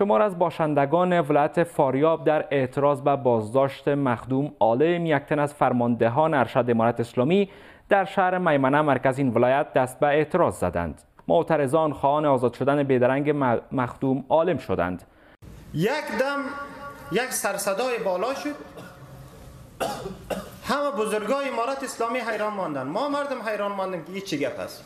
شمار از باشندگان ولایت فاریاب در اعتراض به بازداشت مخدوم عالم یک تن از فرماندهان ارشد امارت اسلامی در شهر میمنه مرکز این ولایت دست به اعتراض زدند. معترضان خواهان آزاد شدن بیدرنگ مخدوم عالم شدند. یک دم یک سرصدای بالا شد. همه بزرگای امارت اسلامی حیران ماندن. ما مردم حیران ماندیم که چی گپ است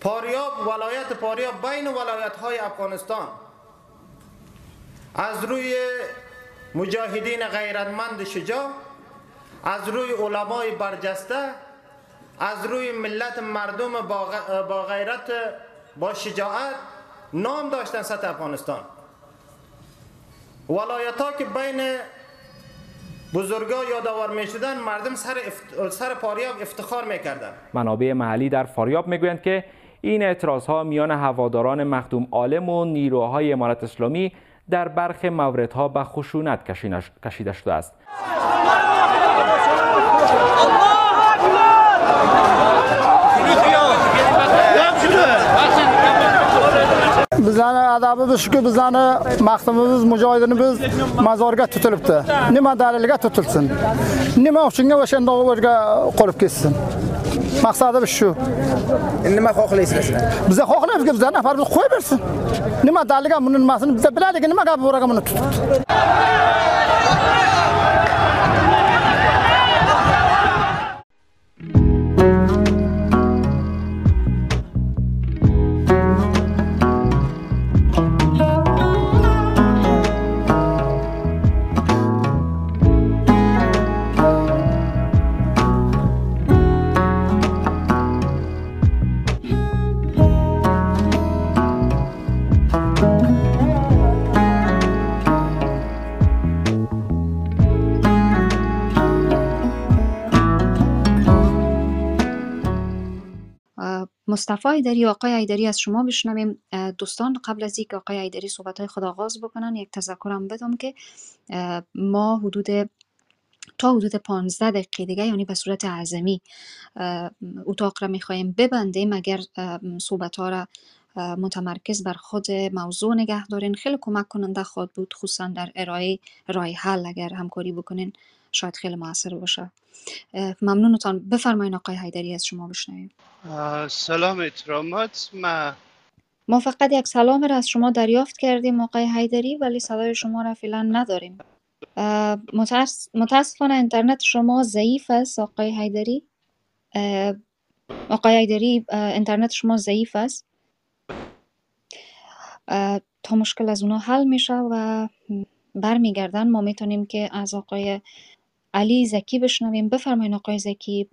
پاریاب ولایت پاریاب بین ولایت های افغانستان از روی مجاهدین غیرتمند شجاع از روی علمای برجسته از روی ملت مردم با غیرت با شجاعت نام داشتن سطح افغانستان ولایت ها که بین بزرگا یادآور می شدن مردم سر, سر فاریاب افتخار می کردن. منابع محلی در فاریاب می گویند که این اعتراض ها میان هواداران مخدوم عالم و نیروهای امارت اسلامی در برخی موردها به خشونت کشیده شده است. bizlarni adabimiz shuki bizlarni maqsadimiz mujohidinimiz mazorga tutilibdi nima dalilga tutilsin nima uchunga o'shanda o'rga qolib ketsin maqsadimiz shu. Nima xohlaysizlar sizlar? Biza xohlaymizki bizlar nafar biz qo'yaversin nima daligan buni nimasini biza biladiki nima gap buraga buni tutibdi? مصطفی ایدری آقای ایدری از شما بشنویم. دوستان قبل از اینکه آقای ایدری صحبت خود آغاز بکنن یک تذکرم بدم که ما حدود تا حدود 15 دقیقه دیگه یعنی به صورت عظمی اتاق را می‌خواهیم ببندیم. اگر صحبت ها را متمرکز بر خود موضوع نگه دارین خیلی کمک کننده خود بود خصوصا در ارائه رای حل اگر همکاری بکنین. شاید خیلی موثر باشه. ممنونتان. بفرمایین آقای حیدری از شما بشنویم. سلام احترامات. ما ما فقط یک سلام را از شما دریافت کردیم آقای حیدری ولی صدای شما را فعلا نداریم. متاسفانه اینترنت شما ضعیف است آقای حیدری. آقای حیدری اینترنت شما ضعیف است. تا مشکل از اونا حل میشه و برمیگردن ما می‌تونیم که از آقای علی زکی بشنویم بفرمایید آقای زکی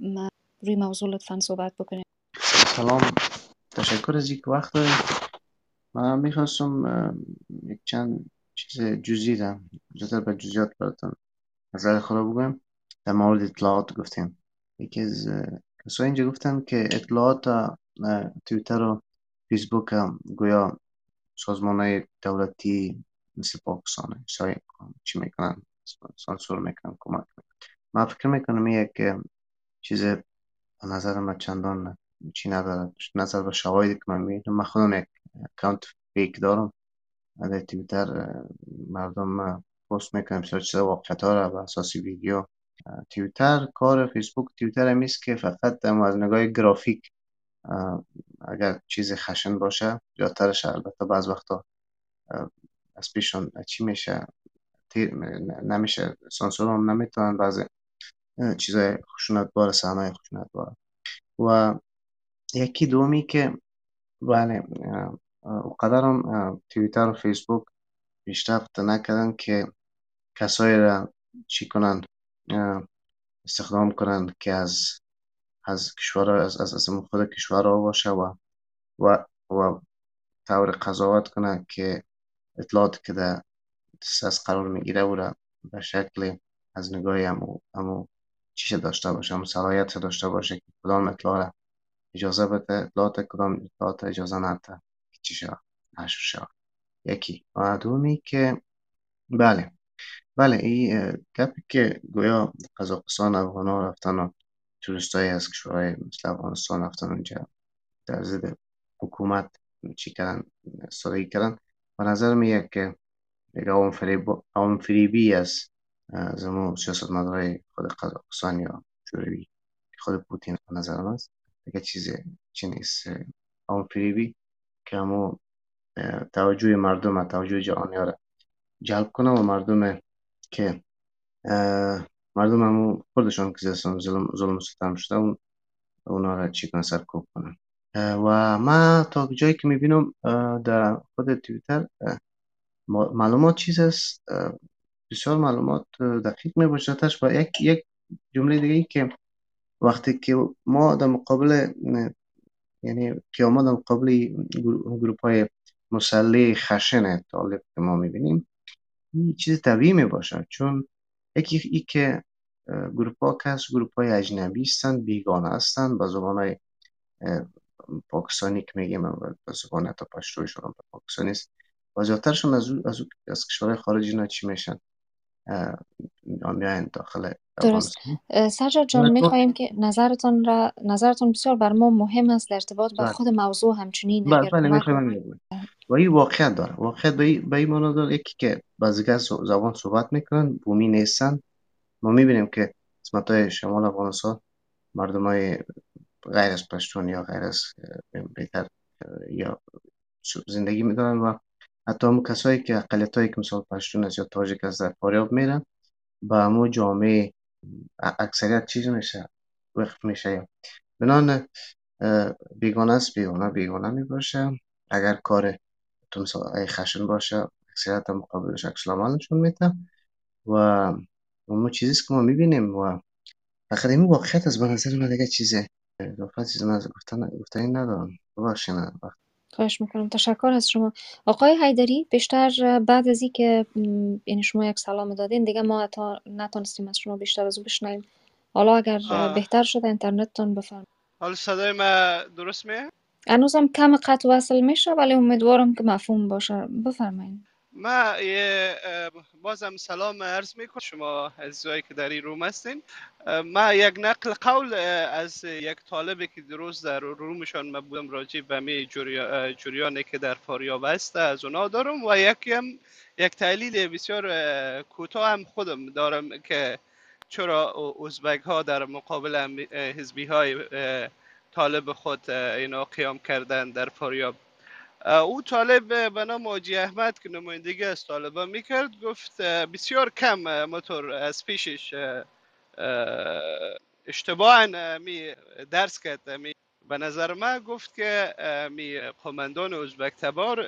روی موضوع لطفا صحبت بکنید سلام. تشکر از اینکه وقت. من می‌خواستم یک چند چیز جزئی دارم جزتر به جزئیات براتون نظر خود بگم در مورد اطلاعات گفتیم. یکی از کسایی اینجا گفتن که اطلاعات تویتر و فیسبوک گویا سازمان های دولتی مثل پاکستان چی می‌کنن؟ سانسور می‌کنن کمک من فکر می‌کنم یک چیز نظر من چندان چی نداره نظر به شواهدی که من می‌بینم. من خودم یک اکانت فیک دارم. در تویتر مردم پست می‌کنم. بسیار چیز واقعیت ها را به اساس ویدیو. تویتر کار فیسبوک تویتر همیست که فقط از نگاه گرافیک اگر چیز خشن باشه زیادترش البته بعض وقتا از پیشون چی میشه؟ نمیشه. سانسور هم نمی‌تونن بعضی چیزای خشونت بار صحنه خشونت بار. و یکی دومی که بله قدرم تویتر و فیسبوک پیشرفت نکردن که کسایی را چی کنن استخدام کنن که از از کشور از از, از خود کشور باشه و و و طور قضاوت کنه که اطلاعات که در دست قرار می‌گیره او به شکل از نگاه امو, امو چیشه داشته باشه همون صلاحیت داشته باشه که کدام اطلاع را اجازه بده. اطلاعات کدام اطلاعات اجازه نده. چی شد نشر شد یکی. و دومی که بله. بله این گپی که گویا قزاقستان افغان ها رفتن و توریست از کشورهای مثل افغانستان رفتن اونجا در ضد حکومت چی کردن؟ سادگی کردن. به نظر می یک یک عوام فریبی از امو سیاست مدارای خود قزاقستان یا جوروی خود پوتین نظر من است دیگه چیز چی نیست عوام فریبی که امو توجه مردم توجه جهانی را جلب کنه و مردم که مردم همو خودشان که ظلم, ظلم ستم شده اون اونا را چی کنه سرکوب کنن و ما تا جایی که می‌بینم در خود تویتر معلومات چیز است؟ بسیار معلومات دقیق می باشدش و یک یک جمله دیگه ای که وقتی که ما در مقابل یعنی ما در مقابل گروپ های مسلح خشن طالب که ما می‌بینیم این چیز طبیعی می باشد چون یکی ای که گروپ ها کس گروپ های اجنبی هستند بیگانه هستند با زبان های پاکستانی که میگیم با زبان حتی پشتویشون پاکستانی است. و زیادترشون از, از, از کشورهای خارجی اینا چی میشن؟ میاین داخل درست. سجاد جان می‌خواهیم که نظرتون را نظرتون بسیار بر ما مهم است در ارتباط با بله. خود موضوع همچنین بله بله و این واقعیت داره. واقعیت به این معنی داره یکی که بعضی زبان صحبت می‌کنن بومی نیستن. ما می‌بینیم که قسمت های شمال افغانستان مردم های غیر از پشتون یا غیر از بهتر یا زندگی میدارن و حتی همون کسایی که اقلیت هایی که مثال پشتون است یا تاجیک است در فاریاب میرن با همون جامعه اکثریت چیز میشه وقت میشه. بنان بیگانه است بیگانه بیگانه می‌باشه. اگر کار تو مثال ای خشن باشه اکثریت مقابلش عکس نشون میده و اون چیزی که ما می‌بینیم و فقط این واقعیت از به نظر من دیگه چیزه. اضافه چیز از گفتن گفتنی ندارم. ببخشید خواهش می‌کنم. تشکر از شما. آقای حیدری بیشتر بعد از که یعنی شما یک سلام دادین دیگه ما تا نتونستیم از شما بیشتر از او بشنویم. حالا اگر بهتر شده اینترنتتون بفرمایید. حالا صدای ما درست میه؟ هنوزم کم قطع وصل میشه ولی امیدوارم که مفهوم باشه. بفرمایید. ما بازم سلام عرض می‌کنم شما عزیزایی که در این روم هستین. ما یک نقل قول از یک طالبی که دروز در رومشان ما بودم راجع به می جریانی که در فاریاب است از اونا دارم و یکی هم یک تحلیل بسیار کوتاه هم خودم دارم که چرا ازبک ها در مقابل حزبی های طالب خود اینا قیام کردن در فاریاب. او طالب به نام آجی احمد که نمایندگی از طالبان می‌کرد گفت بسیار کم موتور از پیشش اشتباه می درس کرد می به نظر من گفت که می قماندان ازبک تبار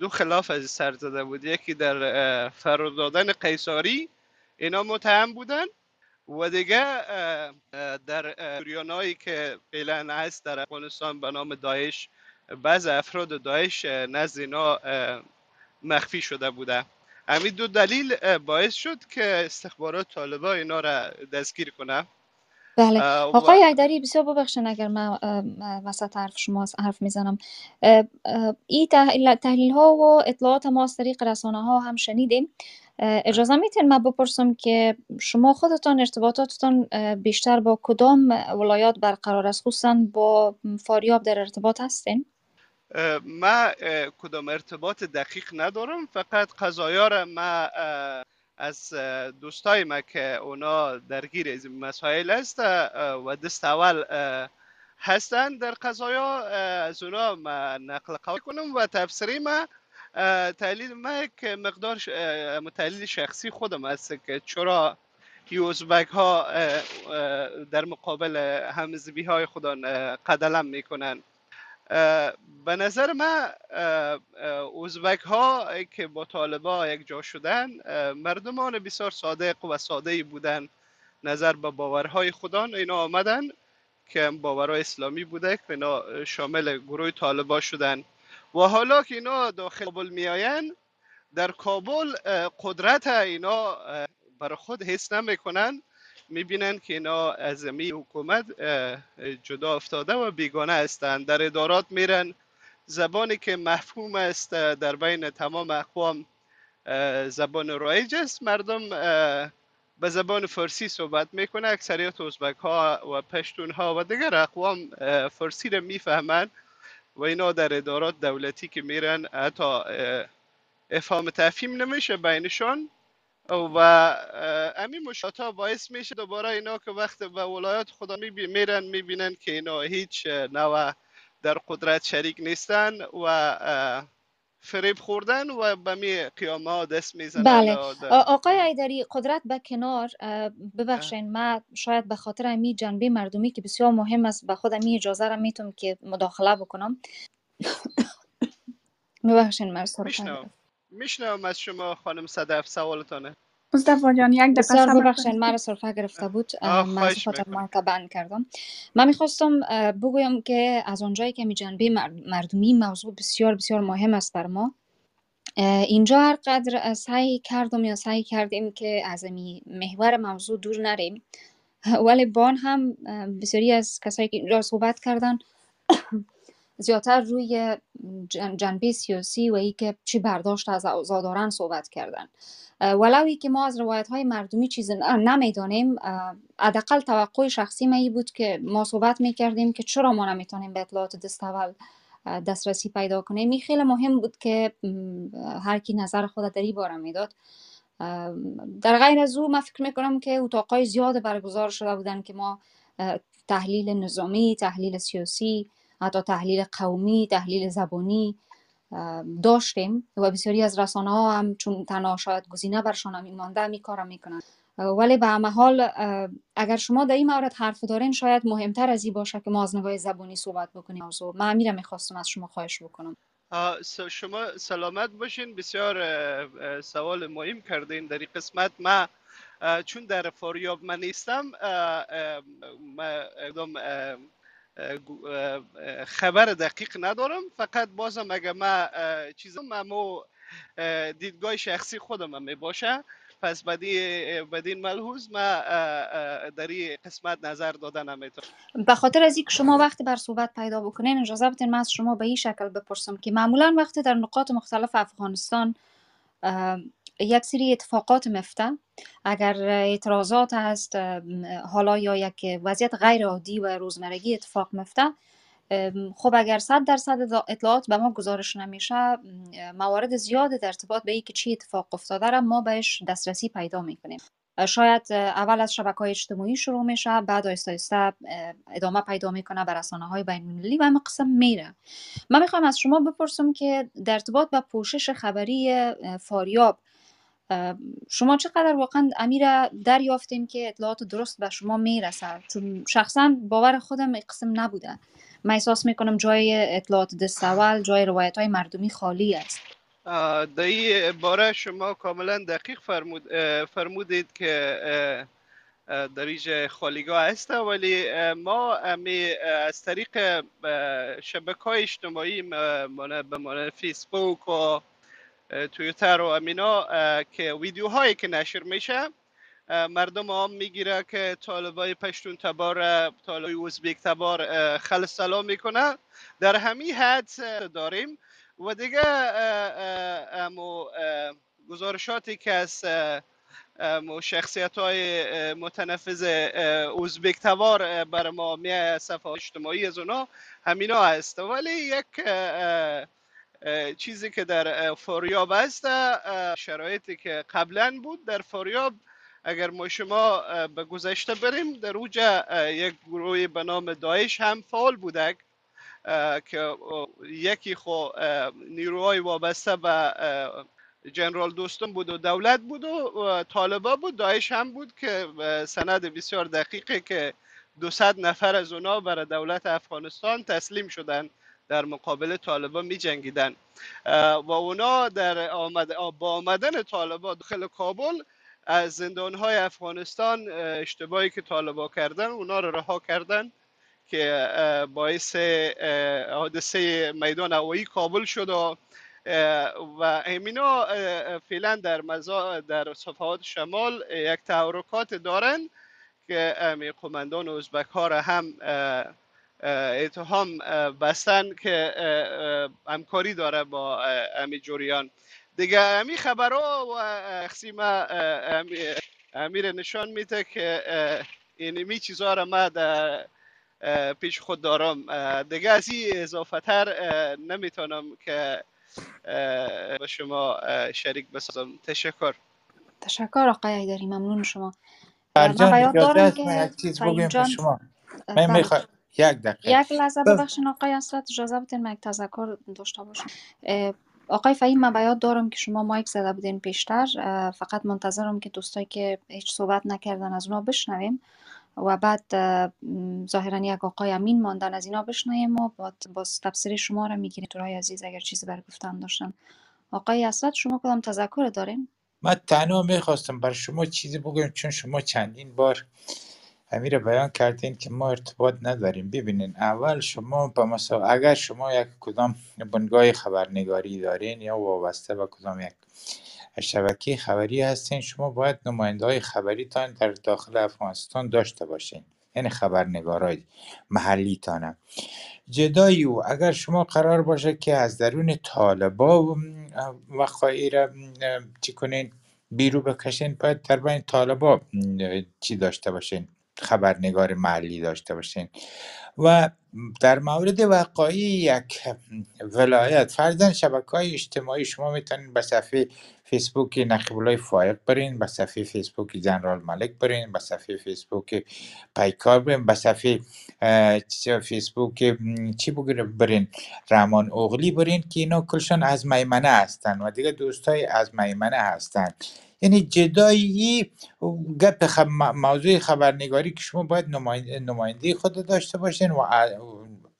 دو خلاف از سر زده بود یکی در فرار دادن قیصاری اینا متهم بودن و دیگه در هایی که فعلا هست در افغانستان به نام داعش بعض افراد داعش نزد اینا مخفی شده بوده. همین دو دلیل باعث شد که استخبارات طالبا اینا را دستگیر کنه. بله. آقای ایدری بسیار ببخشن اگر من وسط حرف شما حرف می‌زنم. این تحلیل ها و اطلاعات ما از طریق رسانه ها هم شنیدیم. اجازه میتین من بپرسم که شما خودتان ارتباطاتتان بیشتر با کدام ولایات برقرار است؟ خصوصا با فاریاب در ارتباط هستین؟ ما کدام ارتباط دقیق ندارم فقط قضایا را ما از دوستای ما که اونا درگیر از مسائل است و دست اول هستند. در قضایا از اونا ما نقل قول کنم و تفسیری ما تحلیل ما که مقدار تحلیل شخصی خودم است که چرا ازبک ها در مقابل همزبی های خودان قدلم می‌کنن. به نظر من ازبک ها که با طالبا یک جا شدن مردمان بسیار صادق و ساده بودن نظر به باورهای خودان. اینا آمدن که باورهای اسلامی بوده که اینا شامل گروه طالبا شدن. و حالا که اینا داخل کابل میآیند در کابل قدرت اینا برای خود حس نمی‌کنن می‌بینن که اینا از می حکومت جدا افتاده و بیگانه هستند در ادارات میرن. زبانی که مفهوم است در بین تمام اقوام زبان رایج است. مردم به زبان فارسی صحبت می‌کنه. اکثریت ازبک ها و پشتون ها و دیگر اقوام فارسی را می‌فهمند و اینا در ادارات دولتی که میرن حتی افهام تفهیم نمیشه بینشان. و همین مشاتا باعث میشه دوباره اینا که وقت به ولایت خدا میرن می‌بینن که اینا هیچ نوع در قدرت شریک نیستن و فریب خوردن و به می قیامه ها دست می‌زنن بله. آقای ایدری قدرت به کنار ببخشین من شاید به خاطر امی جنبه مردمی که بسیار مهم است به خود امی اجازه را می‌تونم که مداخله بکنم. ببخشین مرسی میشنوم از شما خانم صدف سوالتانه مصطفی جان یک دقیقه ببخشید مرا صرفه گرفته بود. من خاطر مایکا بند کردم. من می‌خواستم بگویم که از اونجایی که می جنبه مردمی موضوع بسیار بسیار مهم است بر ما. اینجا هر قدر سعی کردم یا سعی کردیم که از می محور موضوع دور نریم. ولی بان هم بسیاری از کسایی که اینجا صحبت کردن زیادتر روی جنبه سیاسی و ای که چی برداشت از آزاداران صحبت کردن. ولوی که ما از روایت های مردمی چیز نمی‌دانیم حداقل توقع شخصی ما بود که ما صحبت می‌کردیم که چرا ما نمی‌تونیم به اطلاعات دستاول دسترسی پیدا کنیم. این خیلی مهم بود که هر کی نظر خود در این باره می‌داد. در غیر از او من فکر می‌کنم که اتاقای زیاد برگزار شده بودن که ما تحلیل نظامی تحلیل سیاسی حتی تحلیل قومی تحلیل زبانی داشتیم و بسیاری از رسانه ها هم چون تنها شاید گزینه برشان هم مانده می کارم می‌کنن. ولی به همه حال اگر شما در این مورد حرف دارین شاید مهمتر از این باشه که ما از نگاه زبانی صحبت بکنیم. موضوع من امیرم می‌خواستم از شما خواهش بکنم. شما سلامت باشین. بسیار سوال مهم کردین در این قسمت. ما چون در فاریاب من نیستم خبر دقیق ندارم. فقط بازم اگه ما چیزم مو دیدگاه شخصی خودم می باشه پس بدین ملحوظ ما در این قسمت نظر دادن نمی‌تونم به خاطر از اینکه شما وقتی بر صحبت پیدا بکنین اجازه بدین من از شما به این شکل بپرسم که معمولا وقتی در نقاط مختلف افغانستان یک سری اتفاقات مفته اگر اعتراضات هست حالا یا یک وضعیت غیر عادی و روزمرگی اتفاق مفته خب اگر صد درصد اطلاعات به ما گزارش نمیشه موارد زیاد در ارتباط به که چی اتفاق افتاده را ما بهش دسترسی پیدا می‌کنیم. شاید اول از شبکه های اجتماعی شروع میشه بعد آهسته ادامه پیدا می‌کنه به رسانه های بین المللی و همه قسم میره. من می‌خوام از شما بپرسم که در ارتباط به پوشش خبری فاریاب شما چقدر واقعا امیر دریافتین که اطلاعات درست به شما می‌رسه؟ چون شخصا باور خودم قسم نبوده من احساس می‌کنم جای اطلاعات دستاول جای روایت های مردمی خالی است. در این باره شما کاملا دقیق فرمود فرمودید که در اینجا خالیگاه هست ولی ما امی از طریق شبکه های اجتماعی به فیسبوک و تویتر و امینا که ویدیوهایی که نشر میشه مردم هم می‌گیره که طالبای پشتون تبار طالبای اوزبیک تبار خل سلام می‌کنه. در همین حد داریم. و دیگه امو گزارشاتی که از شخصیت های متنفذ اوزبیک تبار بر ما میه صفحه اجتماعی از اونا همینا هست. ولی یک چیزی که در فاریاب هست شرایطی که قبلا بود در فاریاب اگر ما شما به گذشته بریم در اوجا یک گروه به نام داعش هم فعال بودک که یکی خو نیروهای وابسته به جنرال دوستم بود و دولت بود و طالبا بود. داعش هم بود که سند بسیار دقیقه که 200 نفر از اونا برای دولت افغانستان تسلیم شدن در مقابل طالبان می جنگیدن و اونا در آمد با آمدن طالبان داخل کابل از زندان های افغانستان اشتباهی که طالبا کردن اونا رو رها کردن که باعث حادثه میدان هوایی کابل شد و و همینا فعلا در مزا در صفحات شمال یک تحرکات دارن که امی قماندان ازبک ها را هم اتهام بستن که همکاری داره با امی جوریان. دیگه امی خبرها و اخسیم امیر نشان میده که اینمی چیزها را ما در پیش خود دارم. دیگه از این اضافه تر نمی‌تونم که به شما شریک بسازم. تشکر. تشکر آقای ایدری ممنون شما. من باید دارم که یک چیز بگم به شما. من بله. می‌خوام یک دقیقه. یک لحظه ببخشین آقای اسرت اجازه بدین من یک تذکر داشته باشم. آقای فهیم من بیاد دارم که شما مایک زده بودین پیشتر فقط منتظرم که دوستایی که هیچ صحبت نکردن از اونا بشنویم و بعد ظاهرا یک آقای امین ماندن از اینا بشنویم و باز تفسیر شما را می‌گیریم. رای عزیز اگر چیزی بر گفتن داشتن. آقای اسد شما کدام تذکر دارین؟ من تنها می‌خواستم بر شما چیزی بگم چون شما چندین بار امیر بیان کردین که ما ارتباط نداریم. ببینین اول شما مثلا اگر شما یک کدام بنگاه خبرنگاری دارین یا وابسته به کدام یک شبکه خبری هستین شما باید نماینده های خبریتان در داخل افغانستان داشته باشین. یعنی خبرنگارای محلی تانه جدایی او اگر شما قرار باشه که از درون طالبا وقایع را چی کنین بیرو بکشین باید در بین طالبا چی داشته باشین. خبرنگار محلی داشته باشین. و در مورد وقایع یک ولایت فرزن شبکه های اجتماعی شما می‌تونین به صفحه فیسبوک نقیب الله فائق برین به صفحه فیسبوک جنرال ملک برین به صفحه فیسبوک پیکار برین به صفحه فیسبوک چی برین رحمان اوغلی برین که اینا کلشان از میمنه هستن و دیگه دوستای از میمنه هستن. یعنی جدایی گپ خب موضوع خبرنگاری که شما باید نماینده خود داشته باشین و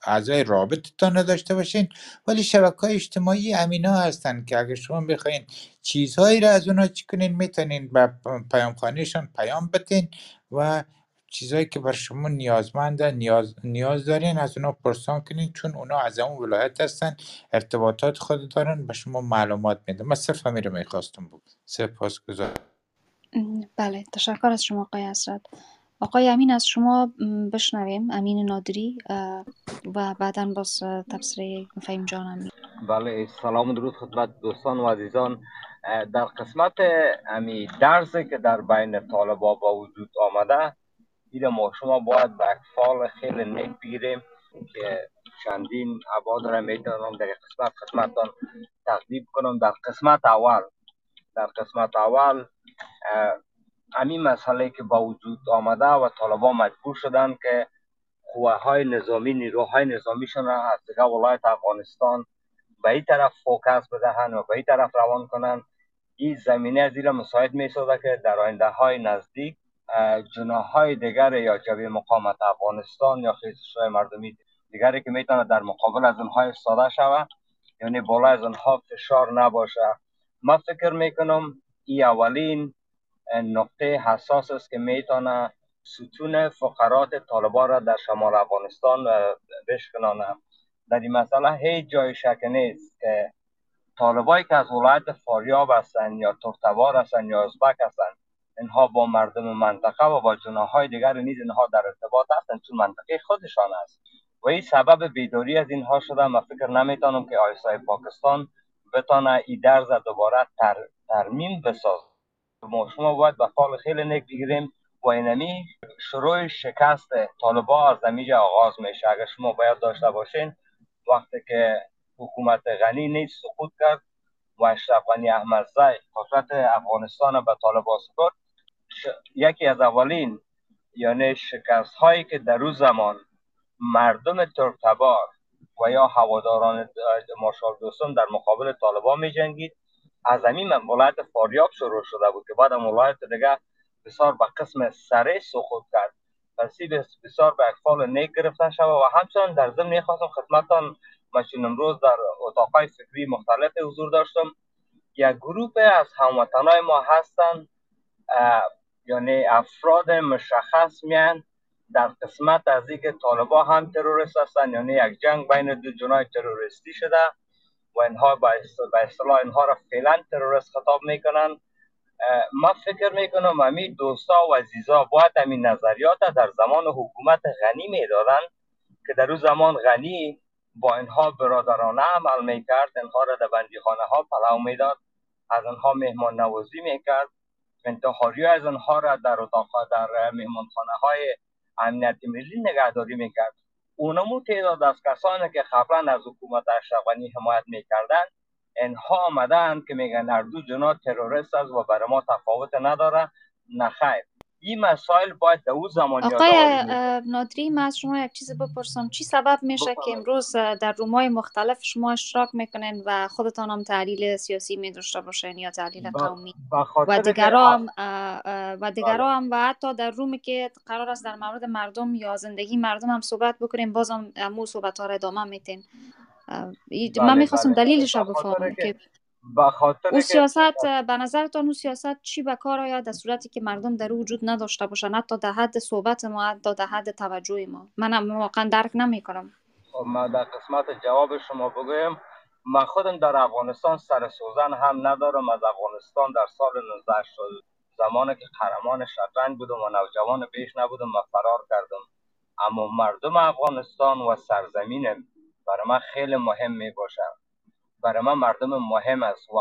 اعضای رابطتان داشته باشین. ولی شبکه های اجتماعی امینا هستن که اگر شما بخواین چیزهایی را از اونا چی کنین می‌تونین به پیامخانهشان پیام بتین و چیزهایی که بر شما نیازمند نیاز, نیاز دارین از اونا پرسان کنین چون اونا از اون ولایت هستن ارتباطات خود دارن به شما معلومات میده. من صرف همین رو می‌خواستم بود سپاس گذار بله تشکر از شما آقای آقای امین از شما بشنویم. امین نادری و بعدا باز تبصره فهیم جانم. بله سلام درود خدمت دوستان و عزیزان. در قسمت امی درسی که در بین طالبا با وجود آمده این ما شما باید به خیلی نیک بگیریم که چندین عباد را می‌تونم در قسمت قسمتان تقدیم کنم. در قسمت اول در قسمت اول همین مسئله که با وجود آمده و طالبان مجبور شدن که قوه های نظامی نیروهای نظامیشون را از دیگه ولایت افغانستان به این طرف فوکس بدهند و به این طرف روان کنند این زمینه این مساعد می که در آینده های نزدیک های دیگر یا جبهه مقاومت افغانستان یا خیزش های مردمی دیگری که می‌تونه در مقابل از اونها استاده شود یعنی بالا از اونها فشار نباشه. من فکر می‌کنم این اولین نقطه حساس است که می‌تونه ستون فقرات طالبان را در شمال افغانستان بشکنانه. در این مسئله هیچ جای شک نیست که طالبایی که از ولایت فاریاب هستند یا ترتوار هستند یا ازبک هستند اینها با مردم منطقه و با جناهای دیگر نیز اینها در ارتباط هستند چون منطقه خودشان است. و این سبب بیداری از اینها شده من فکر نمی‌تونم که آیسای پاکستان بتانه ای درز دوباره تر، ترمیم بساز ما شما باید به فال خیلی نیک بگیریم. و اینمی شروع شکست طالبا از نمیجا آغاز میشه. اگر شما باید داشته باشین وقتی که حکومت غنی نیست سقوط کرد و اشرف غنی احمدزی قدرت افغانستان به طالبا سپرد یکی از اولین یعنی شکست هایی که در روز زمان مردم ترکتبار و یا هواداران مارشال دوستم در مقابل طالبان می جنگید از همین ولایت فاریاب شروع شده بود که بعد ولایت دیگه بسیار به قسم سره سقوط کرد. پس بسیار به اکفال نیک گرفته شده و همچنان در ضمن خواستم خدمتان مشین امروز در اتاقای فکری مختلف حضور داشتم. یک گروه از هموطنای ما هستند یعنی افراد مشخص میان در قسمت از اینکه طالبا هم تروریست هستند یعنی یک جنگ بین دو جنای تروریستی شده. و اینها به اصطلاح اینها را فعلا تروریست خطاب می‌کنن. ما فکر می‌کنم همین دوستا و عزیزا باید همین نظریات در زمان حکومت غنی می‌دادن که در اون زمان غنی با اینها برادرانه عمل می‌کرد اینها را در بندیخانه ها پلاو می‌داد از اینها مهمان نوازی می‌کرد. انتحاری از آنها را در اتاق در مهمانخانه های امنیت ملی نگهداری می‌کرد. اونمو تعداد از کسانی که قبلا از حکومت اشرف غنی حمایت می‌کردن اینها آمدن که میگن اردو جنا تروریست است و برای ما تفاوت نداره. نخیر این مسائل باید در او زمان آقای نادری من از شما یک چیز بپرسم. چی سبب میشه که امروز در رومای مختلف شما اشتراک می‌کنین و خودتان هم تحلیل سیاسی می داشته باشین یا تحلیل قومی؟ و دیگرام و دیگرام و حتی در رومی که قرار است در مورد مردم یا زندگی مردم هم صحبت بکنیم باز هم امو صحبت ها را ادامه میتین من بله، می‌خواستم بله. دلیلش رو بفهمم که خاطر او سیاست به نظرتان او سیاست چی به کار آید؟ در صورتی که مردم در وجود نداشته باشن حتی در حد صحبت ما حتی در حد توجه ما. منم واقعا درک نمی کنم. خب من در قسمت جواب شما بگویم من خودم در افغانستان سر سوزن هم ندارم. از افغانستان در سال 19 شد زمانی که قهرمان شطرنج بودم و نوجوان بیش نبودم و فرار کردم. اما مردم افغانستان و سرزمینم برای من خیلی مهم می باشد برای من مردم مهم است و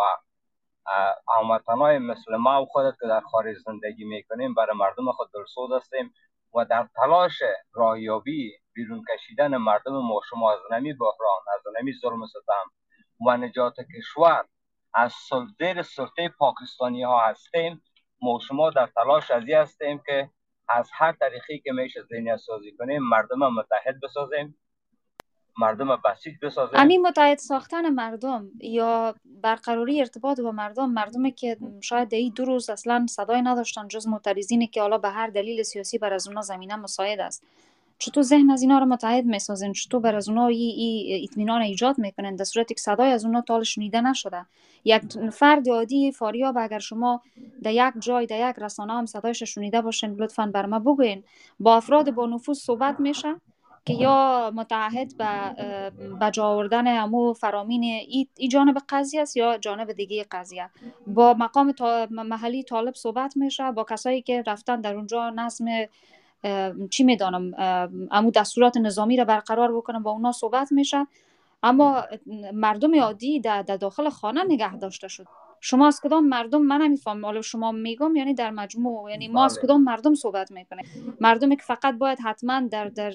هموطنهای مثل ما و خودت که در خارج زندگی می‌کنیم برای مردم خود دلسود هستیم و در تلاش راهیابی بیرون کشیدن مردم ما شما از نمی بحران از نمی ظلم ستم و نجات کشور از زیر سلطه پاکستانی ها هستیم. ما شما در تلاش ازی هستیم که از هر طریقی که میشه ذهنیت سازی کنیم مردم متحد بسازیم. مردم بسیج بسازه. همین متحد ساختن مردم یا برقراری ارتباط با مردم مردمی که شاید در دو روز اصلا صدای نداشتن جز معترضینی که حالا به هر دلیل سیاسی بر از اونا زمینه مساعد است. چطور ذهن از اینا رو متحد می‌سازن چطور بر از اونا ای, ای اطمینان ایجاد می‌کنن در صورتی که صدای از اونا تال شنیده نشده. یک فرد عادی فاریاب اگر شما در یک جای در یک رسانه هم صدایش شنیده باشین لطفا بر ما بگوین. با افراد با نفوذ صحبت میشه. که یا متعهد به بجا آوردن امو فرامین ای, جانب قضیه است یا جانب دیگه قضیه. با مقام محلی طالب صحبت میشه با کسایی که رفتن در اونجا نظم چی می‌دانم امو دستورات نظامی را برقرار بکنم با اونا صحبت میشه. اما مردم عادی در داخل خانه نگه داشته شد. شما از کدام مردم من نمیفهم حالا شما میگم یعنی در مجموع یعنی ما از بله. کدام مردم صحبت می‌کنه مردمی که فقط باید حتما در در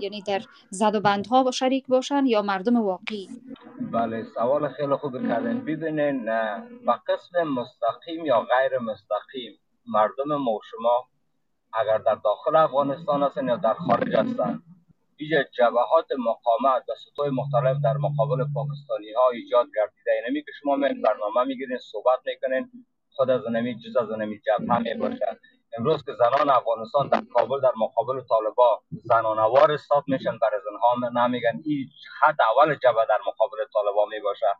یعنی در زد و بندها شریک باشن یا مردم واقعی؟ بله سوال خیلی خوب کردن. ببینین با قسم مستقیم یا غیر مستقیم مردم ما شما اگر در داخل افغانستان هستن یا در خارج هستن اینجا جبهات مقاومت و سطوح مختلف در مقابل پاکستانی ها ایجاد گردیده. اینمی که شما من برنامه می‌گیرین صحبت می‌کنین خود از نمی جز از نمی جبهه می باشد امروز که زنان افغانستان در کابل در مقابل طالبا زنانوار استاد میشن بر زنها نمیگن. این خط اول جبهه در مقابل طالبا می باشد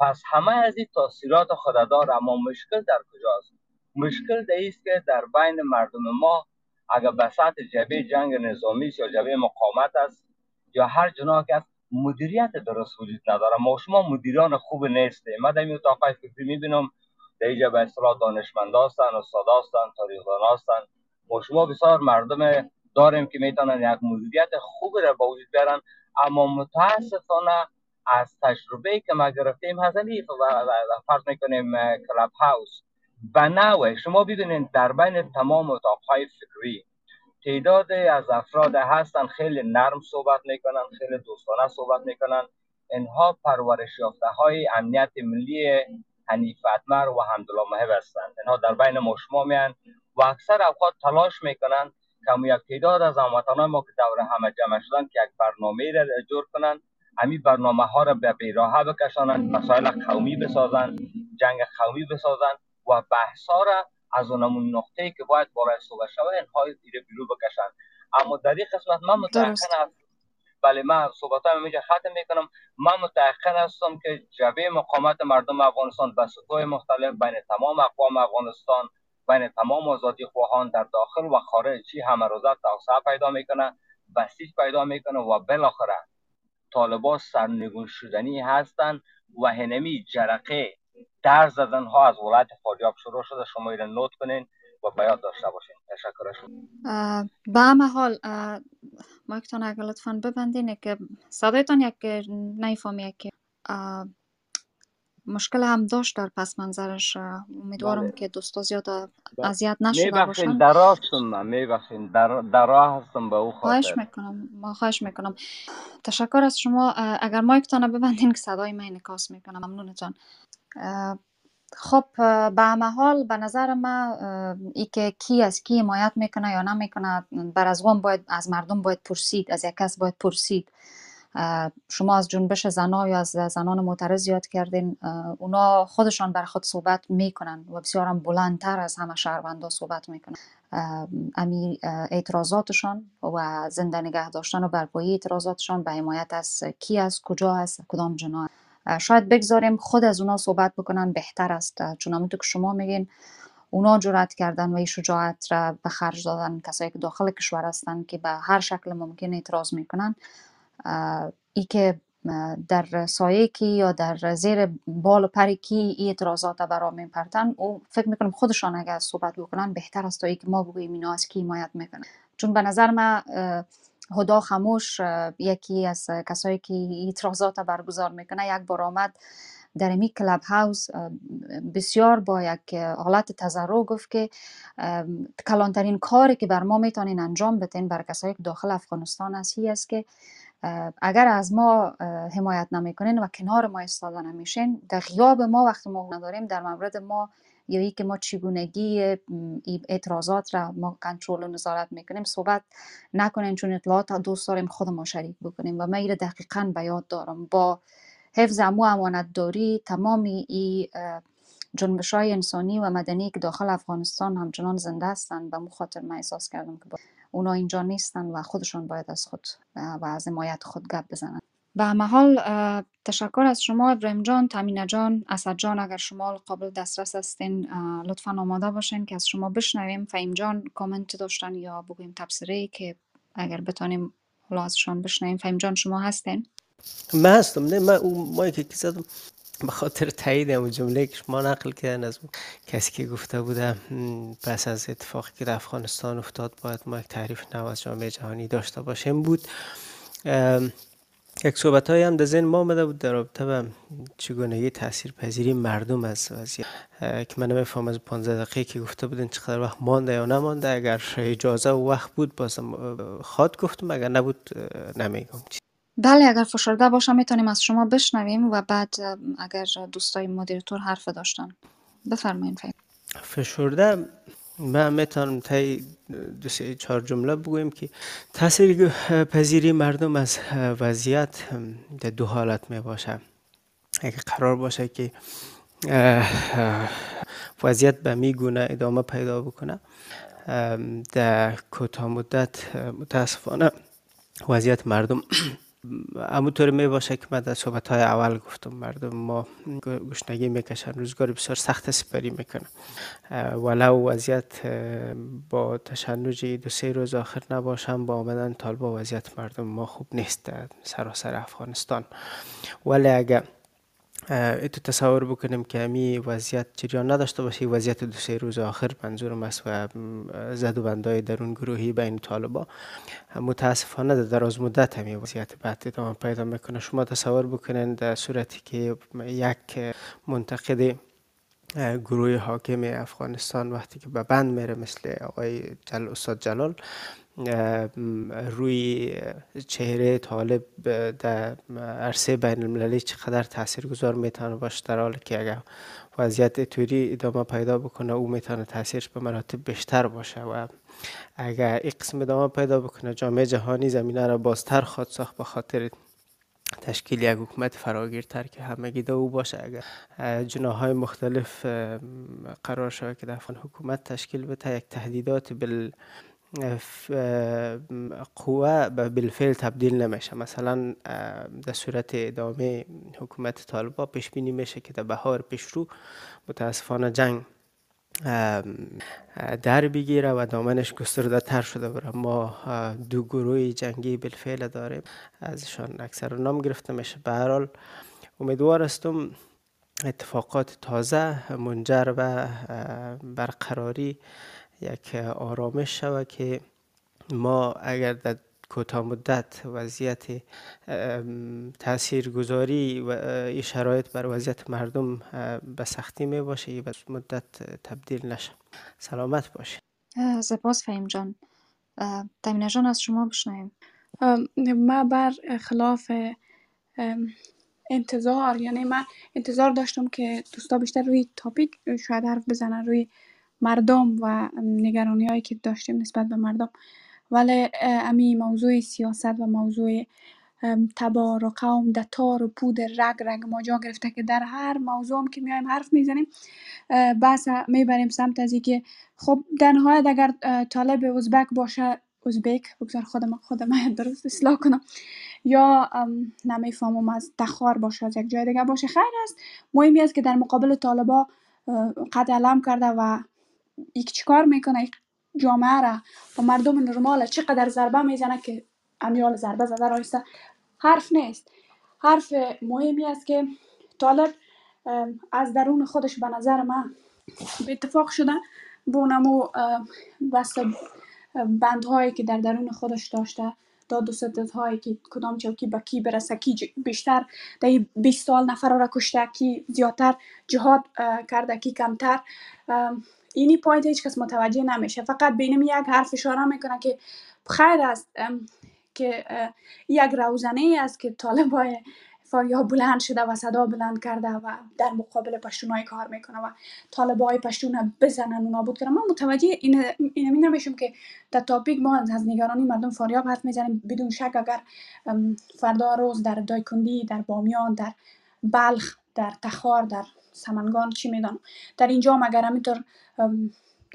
پس همه از این تاثیرات خوددار اما مشکل در کجاست؟ مشکل در است که در بین مردم ما اگر بساط جبه جنگ نظامی یا جبه مقاومت است یا هر جناح که است مدیریت درست وجود نداره. ما شما مدیران خوب نیستیم. من در این اتاق فکری می‌بینم. در اینجا به اصطلاح دانشمند هستن استاد هستن تاریخدان هستن ما شما بسیار مردم داریم که می‌تونن یک مدیریت خوب را با وجود بیارن اما متاسفانه از تجربه که ما گرفتیم هزلی و فرض می‌کنیم کلاب هاوس و نوع شما ببینید در بین تمام اتاقهای فکری تعداد از افراد هستن خیلی نرم صحبت می‌کنن خیلی دوستانه صحبت می‌کنن. اینها پرورش یافته های امنیت ملی حنیف اتمر و حمدالله محب هستند. اینها در بین ما شما میان و اکثر اوقات تلاش می‌کنن که یک تعداد از هموطنان ما که دور همه جمع شدن که یک برنامه را جور کنن همین برنامه ها را به بیراهه بکشانند مسائل قومی بسازند جنگ قومی بسازند و بحثا را از اون نقطه که باید برای صحبت شود اینها بیرو بکشند. اما در این قسمت من متأکد هستم بله من صحبت هم اینجا ختم می‌کنم. من متأکد هستم که جبه مقامت مردم افغانستان به سطوح مختلف بین تمام اقوام افغانستان بین تمام آزادی خواهان در داخل و خارج چی همه روزه توسعه پیدا می‌کنه بسیج پیدا می‌کنه و بالاخره طالبان سرنگون شدنی هستند و هنمی جرقه در زدن ها از ولایت فاریاب شروع شده. شما ایره نوت کنین. و بیاد داشته باشین. تشکر به همه حال مایکتان اگر لطفا ببندین. که صدایتان یک نیفهم یک مشکل هم داشت در پس منظرش. امیدوارم بله. که دوستا زیاد بله. اذیت نشده باشن. در راه هستم میبخشین. در, در راه هستم به او خواهش خاطر می‌کنم ما خواهش می‌کنم. تشکر از شما. اگر مایکتان ببندین که صدای من انعکاس می‌کنم ممنونتان خب به همه حال به نظر من اه، ای که کی از کی حمایت می‌کنه یا نمی‌کنه بر از قوم باید از مردم باید پرسید از یک کس باید پرسید. شما از جنبش زنا یا از زنان معترض یاد کردین اونا خودشان بر خود صحبت می‌کنن و بسیار بلندتر از همه شهروندا صحبت می‌کنن. امی اعتراضاتشان و زنده نگه داشتن و برپایی اعتراضاتشان به حمایت از کی است کجا است کدام جناح اه، شاید بگذاریم خود از اونا صحبت بکنن بهتر است. چون همونطور که شما میگین اونا جرأت کردن و شجاعت را به خرج دادن کسایی که داخل کشور هستند که به هر شکل ممکن اعتراض می‌کنن. ای که در سایه کی یا در زیر بال و پر کی این اعتراضات را برا میپرتن او فکر می‌کنم خودشان اگر صحبت بکنن بهتر است تا ای که ما بگوییم اینا از کی حمایت می‌کنن. چون به نظر من هدا خموش اه، یکی از کسایی که اعتراضات را برگزار می‌کنه یک بار آمد در امی کلاب هاوس بسیار با یک حالت تضرع گفت که کلانترین کاری که بر ما می‌تونین انجام بدین بر کسایی که داخل افغانستان است هی است که اگر از ما حمایت نمی‌کنین و کنار ما ایستاده نمیشین در غیاب ما وقتی ما نداریم در مورد ما یا ای که ما چگونگی اعتراضات را ما کنترل و نظارت می‌کنیم صحبت نکنین چون اطلاعات دوست داریم خود ما شریک بکنیم. و من این را دقیقا به یاد دارم. با حفظ امو امانت داری تمام این جنبش های انسانی و مدنی که داخل افغانستان همچنان زنده هستند به مو خاطر من احساس کردم که با اونا اینجا نیستن و خودشون باید از خود و از حمایت خود گپ بزنن. به همه حال تشکر از شما ابراهیم جان تامینه جان اسد جان اگر شما قابل دسترس هستین لطفا آماده باشین که از شما بشنویم. فهیم جان کامنت داشتن یا بگویم تبصره که اگر بتانیم حالا ازشان بشنویم. فهیم جان شما هستین؟ من هستم. نه من اون مایی که زدم به خاطر تایید اون جمله که شما نقل کردن از کسی که گفته بوده پس از اتفاقی که در افغانستان افتاد باید ما یک تعریف نو از جامعه جهانی داشته باشیم بود. یک صحبت هم در ذهن ما آمده بود در رابطه به چگونگی تاثیر پذیری مردم از وضعیت که من نمیفهم از 15 دقیقه که گفته بودین چقدر وقت مانده یا نمانده. اگر اجازه و وقت بود بازم خواد گفتم اگر نبود نمیگم بله اگر فشرده باشه می‌تونیم از شما بشنویم و بعد اگر دوستای مدیرتور حرف داشتن بفرمایین فهم فشرده من می‌تونم تای دو سه چهار جمله بگویم که تاثیر پذیری مردم از وضعیت در دو حالت می باشه. اگه قرار باشه که وضعیت به می گونه ادامه پیدا بکنه در کوتاه مدت متاسفانه وضعیت مردم همونطور می باشه که من در صحبت های اول گفتم مردم ما گشنگی می‌کشن روزگار بسیار سخت سپری می‌کنن. ولو وضعیت با تشنج دو سه روز آخر نباشم با آمدن طالبا وضعیت مردم ما خوب نیست سراسر افغانستان. ولی اگر تو تصور بکنیم که همی وضعیت جریان نداشته باشه وضعیت دو سه روز آخر منظورم است و زد و بندای درون گروهی بین طالبا. متاسفانه در دراز مدت همی وضعیت بعد ادامه پیدا می‌کنه. شما تصور بکنین در صورتی که یک منتقد گروه حاکم افغانستان وقتی که به بند میره مثل آقای جل استاد جلال روی چهره طالب در عرصه بین المللی چقدر تاثیرگذار می‌تونه باشه در حالی که اگر وضعیت طوری ادامه پیدا بکنه او می‌تونه تاثیرش به مراتب بیشتر باشه و اگر این قسم ادامه پیدا بکنه جامعه جهانی زمینه را بازتر خواهد ساخت به خاطر تشکیل یک حکومت فراگیرتر که همگی ده او باشه. اگر اه، جناهای مختلف قرار شود که در افغان حکومت تشکیل بده یک تهدیدات اه، قوه به بالفعل تبدیل نمیشه. مثلا در صورت ادامه حکومت طالبا پیش بینی میشه که در بهار پیشرو متاسفانه جنگ در بگیره و دامنش گسترده تر شده بره. ما دو گروه جنگی بالفعل داریم. ازشان اکثر نام گرفته میشه به هر حال امیدوار هستم اتفاقات تازه منجر به برقراری یک آرامش شود که ما اگر در کوتاه مدت وضعیت تاثیرگذاری و این شرایط بر وضعیت مردم به سختی می باشه و مدت تبدیل نشه. سلامت باشه سپاس فهیم جان. تامینه جان از شما بشنویم. ما بر خلاف انتظار یعنی من انتظار داشتم که دوستا بیشتر روی تاپیک شاید حرف بزنن روی مردم و نگرانی هایی که داشتیم نسبت به مردم. ولی امی موضوع سیاست و موضوع تبار و قوم در تار و پود رگ رگ ما جا گرفته که در هر موضوع هم که میایم حرف می‌زنیم بحث می‌بریم سمت از که خب در نهایت اگر طالب ازبک باشه ازبک بگذار خودم خودم درست اصلاح کنم یا نمی‌فهمم از تخار باشه از یک جای دیگه باشه خیر است. مهمی است که در مقابل طالبا قد علم کرده و یک چیکار می‌کنه؟ جامعه را و مردم نرمال چقدر ضربه می‌زنه که امیال ضربه زده رایسته. حرف نیست. حرف مهمی است که طالب از درون خودش به نظر من به اتفاق شده بونمو بس بندهایی که در درون خودش داشته داد و هایی که کدام چوکی به کی برسه کی بیشتر در 20 سال نفر را کشته کی زیادتر جهاد کرده کی کمتر. اینی پوینت هیچ کس متوجه نمیشه. فقط بینم یک حرف اشاره می‌کنه که خیر است که یک روزنه است که طالبای فریاد بلند شده و صدا بلند کرده و در مقابل پشتونای کار می‌کنه و طالبای پشتون بزنن و نابود کنن ما متوجه این این نمیشیم که در تاپیک ما از نگرانی مردم فاریاب حرف می‌زنیم. بدون شک اگر فردا روز در دایکندی در بامیان در بلخ در تخار در سمنگان چی می‌دانم. در اینجا مگر همینطور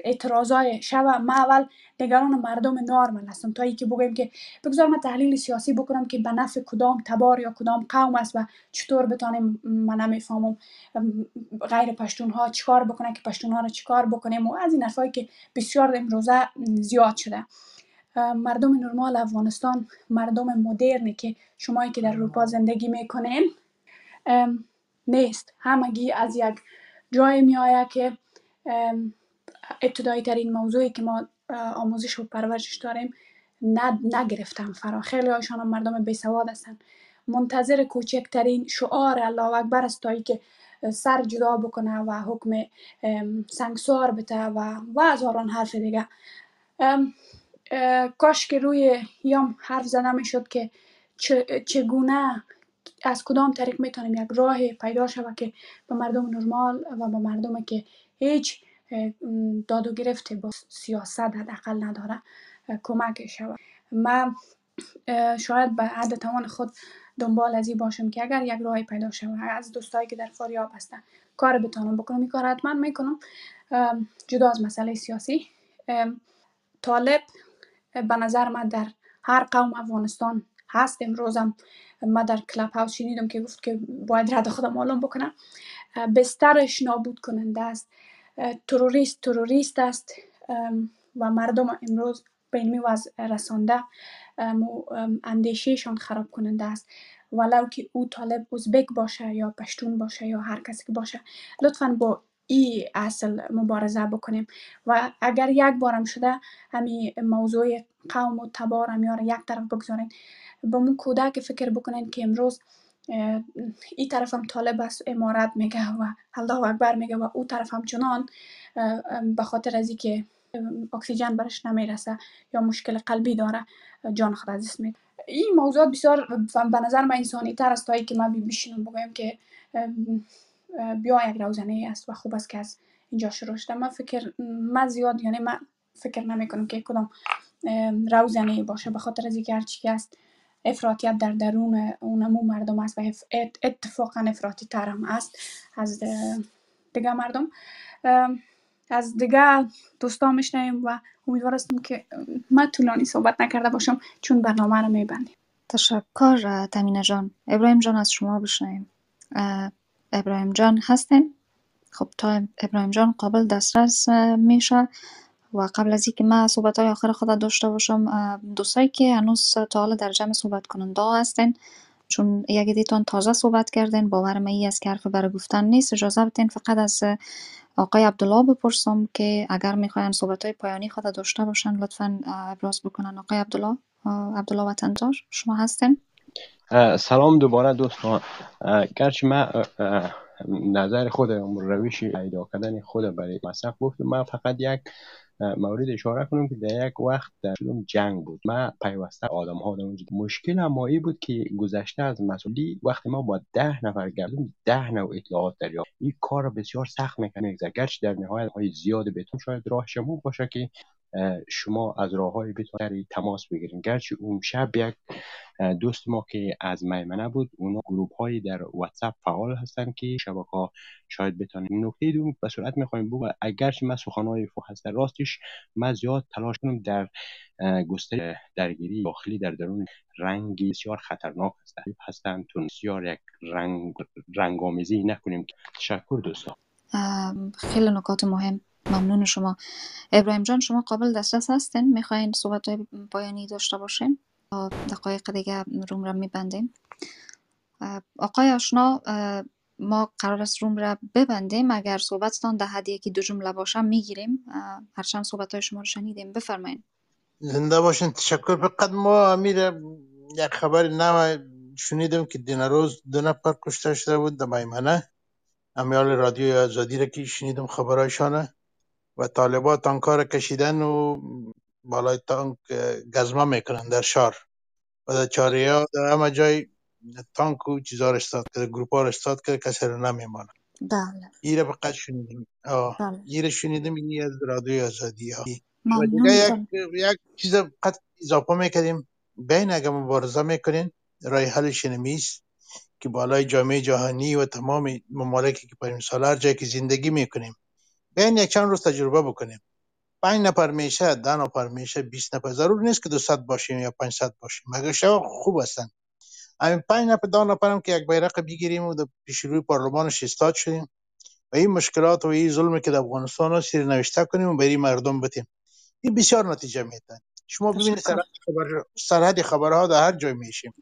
اعتراضای شب ما اول نگران مردم نارمل هستم. تا که بگویم که بگذار من تحلیل سیاسی بکنم که به نفع کدام تبار یا کدام قوم است و چطور بتانیم من نمی‌فهمم غیر پشتون ها چیکار بکنه که پشتون ها رو چیکار بکنیم و از این حرفایی که بسیار امروزه زیاد شده. مردم نرمال افغانستان مردم مدرنی که شمایی که در اروپا زندگی می‌کنین نیست. همگی از یک جای می آید که ابتدایی ترین موضوعی که ما آموزش و پرورشش داریم نگرفتن فرا خیلی هاشان هم مردم بی سواد هستن. منتظر کوچکترین شعار الله اکبر است تایی که سر جدا بکنه و حکم سنگسار بته و و هزاران حرف دیگه کاش که روی یام حرف زده می شد که چگونه از کدام طریق می‌تونیم یک راه پیدا شود که به مردم نرمال و به مردم که هیچ داد و گرفته با سیاست حداقل نداره کمک شود من شاید به حد توان خود دنبال از این باشم که اگر یک راهی پیدا شود از دوستایی که در فاریاب هستن کار بتانم بکنم این کار حتما می‌کنم. جدا از مسئله سیاسی. طالب به نظر من در هر قوم افغانستان هست امروزم. ما در کلاب هاوس شنیدم که گفت که باید رد خودم معلوم بکنم. بسترش نابود کننده است. تروریست تروریست است. و مردم امروز به این وضع رسانده اندیشهشان خراب کننده است. ولو که او طالب ازبک باشه یا پشتون باشه یا هر کسی که باشه لطفا با ای اصل مبارزه بکنیم. و اگر یک بارم شده همین موضوع قوم و تبار هم یک طرف بگذارین با مون کودک فکر بکنین که امروز این طرف هم طالب است امارت میگه و الله اکبر میگه و او طرف هم چنان به خاطر از که اکسیژن برش نمی‌رسه یا مشکل قلبی داره جان خود از این موضوعات بسیار به نظر من انسانی تر است تایی که من بشینم بگویم که بیا یک روزنه است و خوب است که از اینجا شروع شده. من فکر من زیاد یعنی من فکر نمی کنم که کدام روزنه باشه به خاطر از اینکه هرچی است افراطیت در درون اونمو مردم است و اتفاقا افراطی تر هم است از دیگه مردم از دیگه دوستان میشنیم و امیدوار هستم که من طولانی صحبت نکرده باشم چون برنامه رو میبندیم. تشکر تمینه جان. ابراهیم جان از شما بشنیم ابراهیم جان هستین؟ خب تا ابراهیم جان قابل دسترس میشه. و قبل از اینکه من صحبت های آخر خود داشته باشم دوستایی که هنوز تا حالا در جمع صحبت کننده هستین چون یک دیتان تازه صحبت کردین باور ای است که حرف برای گفتن نیست. اجازه بدین فقط از آقای عبدالله بپرسم که اگر می‌خواین صحبت های پایانی خود داشته باشن لطفا ابراز بکنن. آقای عبدالله عبدالله وطنزار شما هستین؟ سلام دوباره دوستان. گرچه من نظر خود روش پیدا کردن خود برای مصرف گفتم من فقط یک مورد اشاره کنم که در یک وقت در جنگ بود. من پیوسته آدم ها در مشکل اما ای بود که گذشته از مسئولی وقتی ما با ده نفر گردیم ده نوع اطلاعات داریم این کار بسیار سخت می‌کنه گرچه در نهایت های زیاد بهتون شاید راه شما باشه که شما از راه های بتونید تماس بگیرین. گرچه اون شب یک دوست ما که از میمنه بود اونا گروپ هایی در واتساپ فعال هستن که شبکه ها شاید بتونن. نکته دوم به صورت می‌خوایم بگو اگرچه من سخنهای فو هست راستش من زیاد تلاش کنم در گستر درگیری داخلی در درون رنگی بسیار خطرناک هستن. هستن تون بسیار یک رنگ رنگامیزی نکنیم. تشکر دوستان. خیلی نکات مهم. ممنون شما. ابراهیم جان شما قابل دسترس هستین؟ می‌خواین صحبت های پایانی داشته باشین؟ دقایق دیگه روم را میبندیم. آقای آشنا ما قرار است روم را ببندیم. اگر صحبتتان ده حد یکی دو جمله باشه می‌گیریم. هرچند صحبت های شما رو شنیدیم. بفرمایید زنده باشین. تشکر. فقط ما امیر یک خبر نو شنیدم که دین روز دو نفر کشته شده بود. در میمنه امیال رادیو آزادی را که شنیدم خبرایشانه. و طالبا تانکار کشیدن و بالای تانک گزمه می‌کنن در شار و در چاره ها در همه جای تانک و چیزا رو استاد کرده گروپ ها رو استاد کرده کسی رو نمیمانه بله. ایره فقط شنیدیم. بله. ایره شنیدم اینی از رادیو آزادی. ها و دیگه. یک, یک چیز قد اضافه می‌کردیم. بین اگه مبارزه می‌کنین رای حلش نمیست که بالای جامعه جهانی و تمام ممالکی که پر مثال هر جایی که زندگی می‌کنیم. بیاین یک چند روز تجربه بکنیم. پنج نفر میشه ده نفر میشه 20 نفر. ضرور نیست که 200 باشیم یا 500 باشیم. مگر شما خوب هستن. همین پنج نفر ده نفر هم که یک بیرق بگیریم و پیش روی پارلمانش ایستاد شدیم. و این مشکلات و این ظلمی که در افغانستان هست رو نوشته کنیم و برای مردم بتیم. این بسیار نتیجه میده شما ببینید سرحد خبر سرحد خبرها در هر جای میشیم.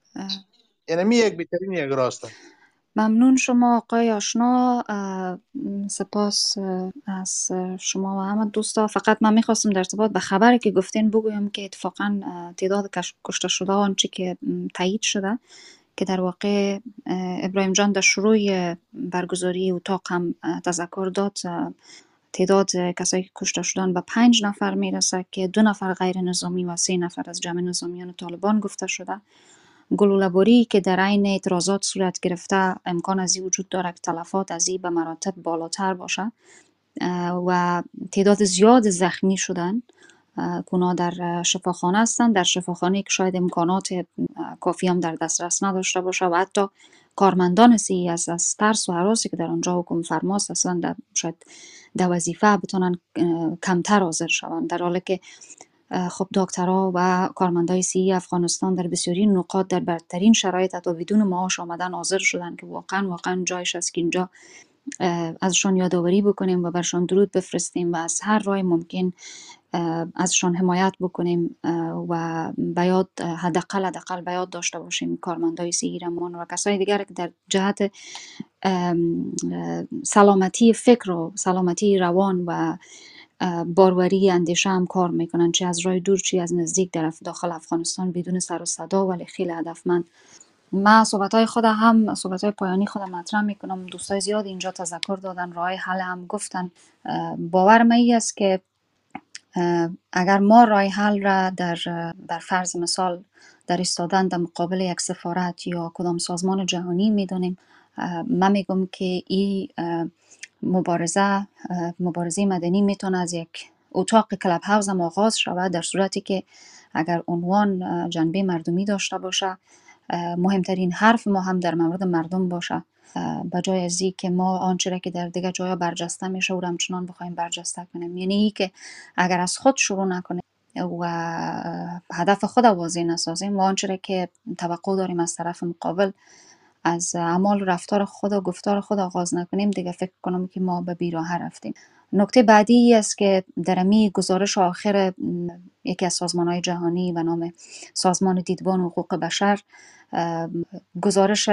یعنی می یک بهترین یک راست ممنون شما آقای آشنا. سپاس از شما و همه دوستا. فقط من می‌خواستم در ارتباط به خبری که گفتین بگویم که اتفاقا تعداد کش- کشته شده آنچه که تایید شده که در واقع اه، ابراهیم جان در شروع برگزاری اتاق هم تذکر داد. تعداد کسایی که کشته شدن به پنج نفر می‌رسه که دو نفر غیر نظامی و سه نفر از جمع نظامیان طالبان گفته شده. گلوله‌باری که در عین اعتراضات صورت گرفته امکان از این وجود دارد که تلفات از این به مراتب بالاتر باشه و تعداد زیاد زخمی شدن اونا در شفاخانه هستند. در شفاخانه که شاید امکانات کافی هم در دسترس نداشته باشه و حتی کارمندان سی از از ترس و حراسی که در آنجا حکم فرماست اصلا در شاید در وظیفه بتونن کمتر حاضر شوند. در حالی که خب دکترها و کارمندای سی افغانستان در بسیاری نقاط در بدترین شرایط حتی بدون معاش آمدن حاضر شدن که واقعا واقعا جایش است که اینجا ازشان یادآوری بکنیم و برشان درود بفرستیم و از هر راه ممکن ازشان حمایت بکنیم و به یاد اه، حداقل حداقل به یاد داشته باشیم کارمندای سیرمان و کسای دیگر که در جهت سلامتی فکر و سلامتی روان و باروری اندیشه هم کار می‌کنن چه از راه دور چه از نزدیک در داخل افغانستان بدون سر و صدا ولی خیلی هدفمند. من صحبت های خودم هم صحبت های پایانی خودم مطرح می‌کنم. دوستای زیاد اینجا تذکر دادن راه حل هم گفتن. باور این است که اگر ما راه حل را در در فرض مثال در ایستادن در مقابل یک سفارت یا کدام سازمان جهانی می‌دانیم من میگم که این مبارزه مبارزه مدنی می‌تونه از یک اتاق کلاب هاوس هم آغاز شود در صورتی که اگر عنوان جنبه مردمی داشته باشه مهمترین حرف ما هم در مورد مردم باشه. به جای از که ما آنچه را که در دیگه جایا برجسته میشه او را همچنان بخوایم برجسته کنیم. یعنی ای که اگر از خود شروع نکنیم و هدف خود واضح نسازیم و آنچه که توقع داریم از طرف مقابل از اعمال و رفتار خود و گفتار خود آغاز نکنیم دیگه فکر کنم که ما به بیراه رفتیم. نکته بعدی ای است که در امی گزارش آخر یکی از سازمان های جهانی به نام سازمان دیدبان حقوق بشر گزارش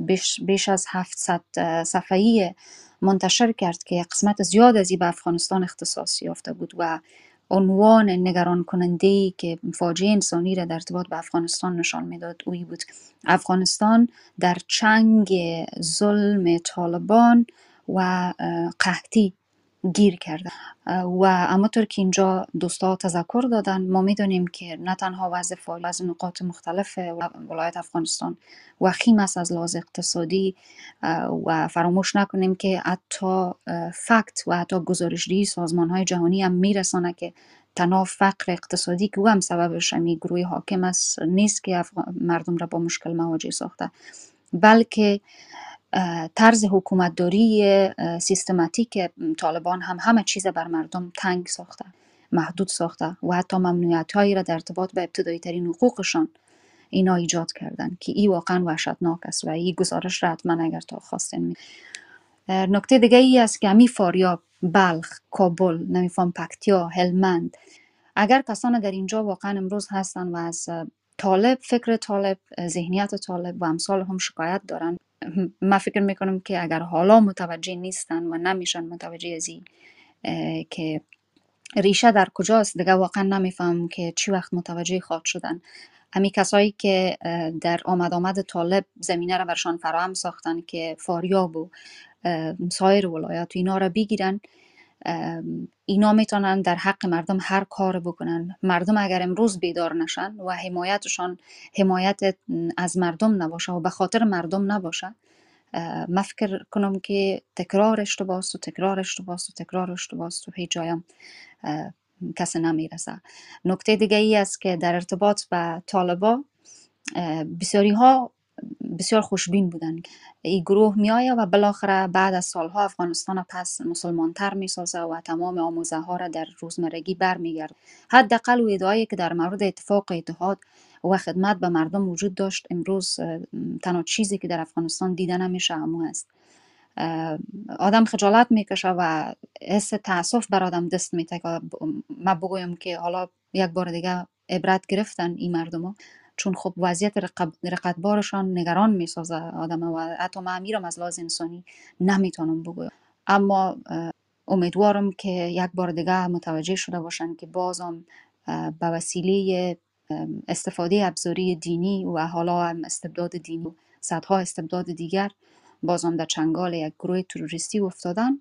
بیش, بیش از 700 صفحه‌ای منتشر کرد که قسمت زیاد از این به افغانستان اختصاص یافته بود و عنوان نگران کننده ای که فاجعه انسانی را در ارتباط به افغانستان نشان می‌داد اوی بود. افغانستان در چنگ ظلم طالبان و قحطی گیر کرده و همانطور که اینجا دوستا تذکر دادن ما می‌دونیم که نه تنها وضع فعال از نقاط مختلف ولایت افغانستان وخیم است از لحاظ اقتصادی و فراموش نکنیم که حتی فکت و حتی گزارشدهی سازمان های جهانی هم میرسانه که تنها فقر اقتصادی که او هم سببش همی گروه حاکم است نیست که مردم را با مشکل مواجه ساخته بلکه طرز حکومتداری سیستماتیک طالبان هم همه چیز بر مردم تنگ ساخته محدود ساخته و حتی ممنوعیت هایی را در ارتباط به ابتدایی ترین حقوقشان اینا ایجاد کردن که ای واقعا وحشتناک است و این گزارش را حتما اگر تا خواستین نکته دیگه ای است که همی فاریاب بلخ کابل نمیفهم پکتیا هلمند اگر کسان در اینجا واقعا امروز هستن و از طالب فکر طالب ذهنیت طالب و امثال هم شکایت دارن من فکر می‌کنم که اگر حالا متوجه نیستن و نمیشن متوجه از که ریشه در کجاست دیگه واقعا نمیفهم که چی وقت متوجه خواهد شدن. همی کسایی که در آمد آمد طالب زمینه را برشان فراهم ساختن که فاریاب و سایر ولایات و اینا را بگیرن اینا می‌تونن در حق مردم هر کار بکنن. مردم اگر امروز بیدار نشن و حمایتشان حمایت از مردم نباشه و به خاطر مردم نباشه ما فکر کنم که تکرار اشتباه و تکرار اشتباه و تکرار اشتباه و هیچ جایم کسی نمی‌رسه. نکته دیگه ای است که در ارتباط به طالبا بسیاری ها بسیار خوشبین بودن. این گروه می و بالاخره بعد از سالها افغانستان پس مسلمانتر می سازه و تمام آموزه ها را در روزمرگی برمیگرد حداقل و ادعایی که در مورد اتفاق اتحاد و خدمت به مردم وجود داشت امروز تنها چیزی که در افغانستان دیده نمیشه همو است. آدم خجالت می‌کشه و حس تاسف بر آدم دست میته که ما بگویم که حالا یک بار دیگه عبرت گرفتن این مردم ها. چون خب وضعیت رقتبارشان نگران می‌سازه آدم و حتی من میرم از لحاظ انسانی نمی‌تونم بگویم. اما امیدوارم که یک بار دیگه متوجه شده باشن که بازم به وسیله استفاده ابزاری دینی و حالا هم استبداد دینی و صدها استبداد دیگر بازم در چنگال یک گروه تروریستی افتادن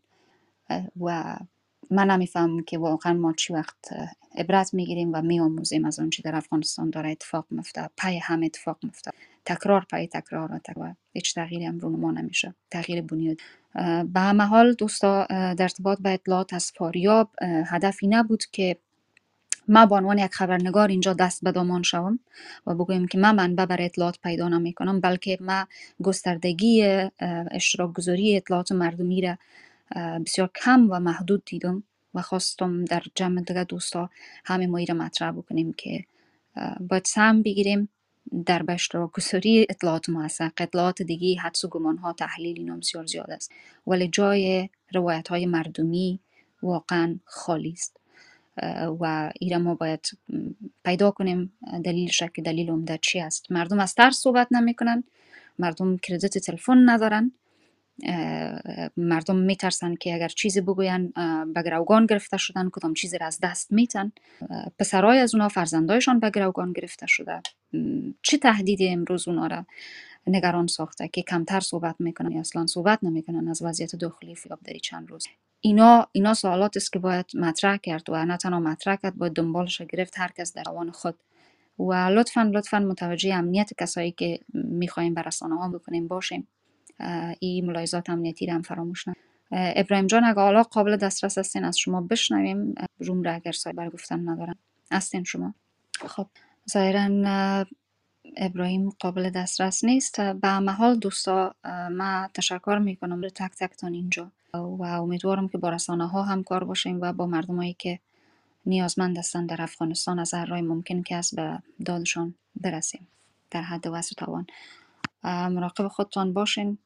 و من نمی‌فهمم که واقعا ما چی وقت عبرت می‌گیریم و میآموزیم از آنچه در افغانستان داره اتفاق میفته پی هم اتفاق میفته تکرار پی تکرار و هیچ تغییری هم ما نمیشه. تغییر بنیاد. به همه حال دوستا در ارتباط به اطلاعات از فاریاب هدفی نبود که ما به عنوان یک خبرنگار اینجا دست به دامان شوم و بگویم که من منبع بر اطلاعات پیدا نمی کنم بلکه ما گستردگی اشتراک گذاری اطلاعات مردمی را بسیار کم و محدود دیدم و خواستم در جمع دیگه دوستا همه مایی را مطرح بکنیم که باید سهم بگیریم در به اشتراک گذاری اطلاعات موثق. اطلاعات دیگه حدس و گمان ها تحلیل اینا بسیار زیاد است. ولی جای روایت های مردمی واقعا خالی است. و ایره ما باید پیدا کنیم. دلیلش که دلیل عمده چی است؟ مردم از ترس صحبت نمی‌کنن. مردم کردیت تلفن ندارن. مردم میترسن که اگر چیزی بگوین به گروگان گرفته شدن کدام چیزی را از دست میتن پسرای از اونا فرزندایشان به گروگان گرفته شده. چه تهدیدی امروز اونا را نگران ساخته که کمتر صحبت می‌کنن؟ یا اصلا صحبت نمی‌کنن از وضعیت داخلی فیاب داری چند روز؟ اینا اینا سوالات است که باید مطرح کرد و نه تنها مطرح کرد باید دنبالش گرفت هر کس در روان خود. و لطفا لطفا متوجه امنیت کسایی که می‌خوایم بر رسانه ها بکنیم باشیم. این ملاحظات امنیتی هم فراموش نه ابراهیم جان اگه حالا قابل دسترس هستین از شما بشنویم. روم را اگر سای برگفتن ندارن هستین شما؟ خب. ظاهرا ابراهیم قابل دسترس نیست. به محال دوستا ما تشکر می‌کنم. رو تک تکتان اینجا. و امیدوارم که با رسانه ها هم کار باشیم و با مردمایی که نیازمند هستند در افغانستان از هر رای ممکن که از به دادشان برسیم. در حد وسط توان. مراقب خودتان باشین.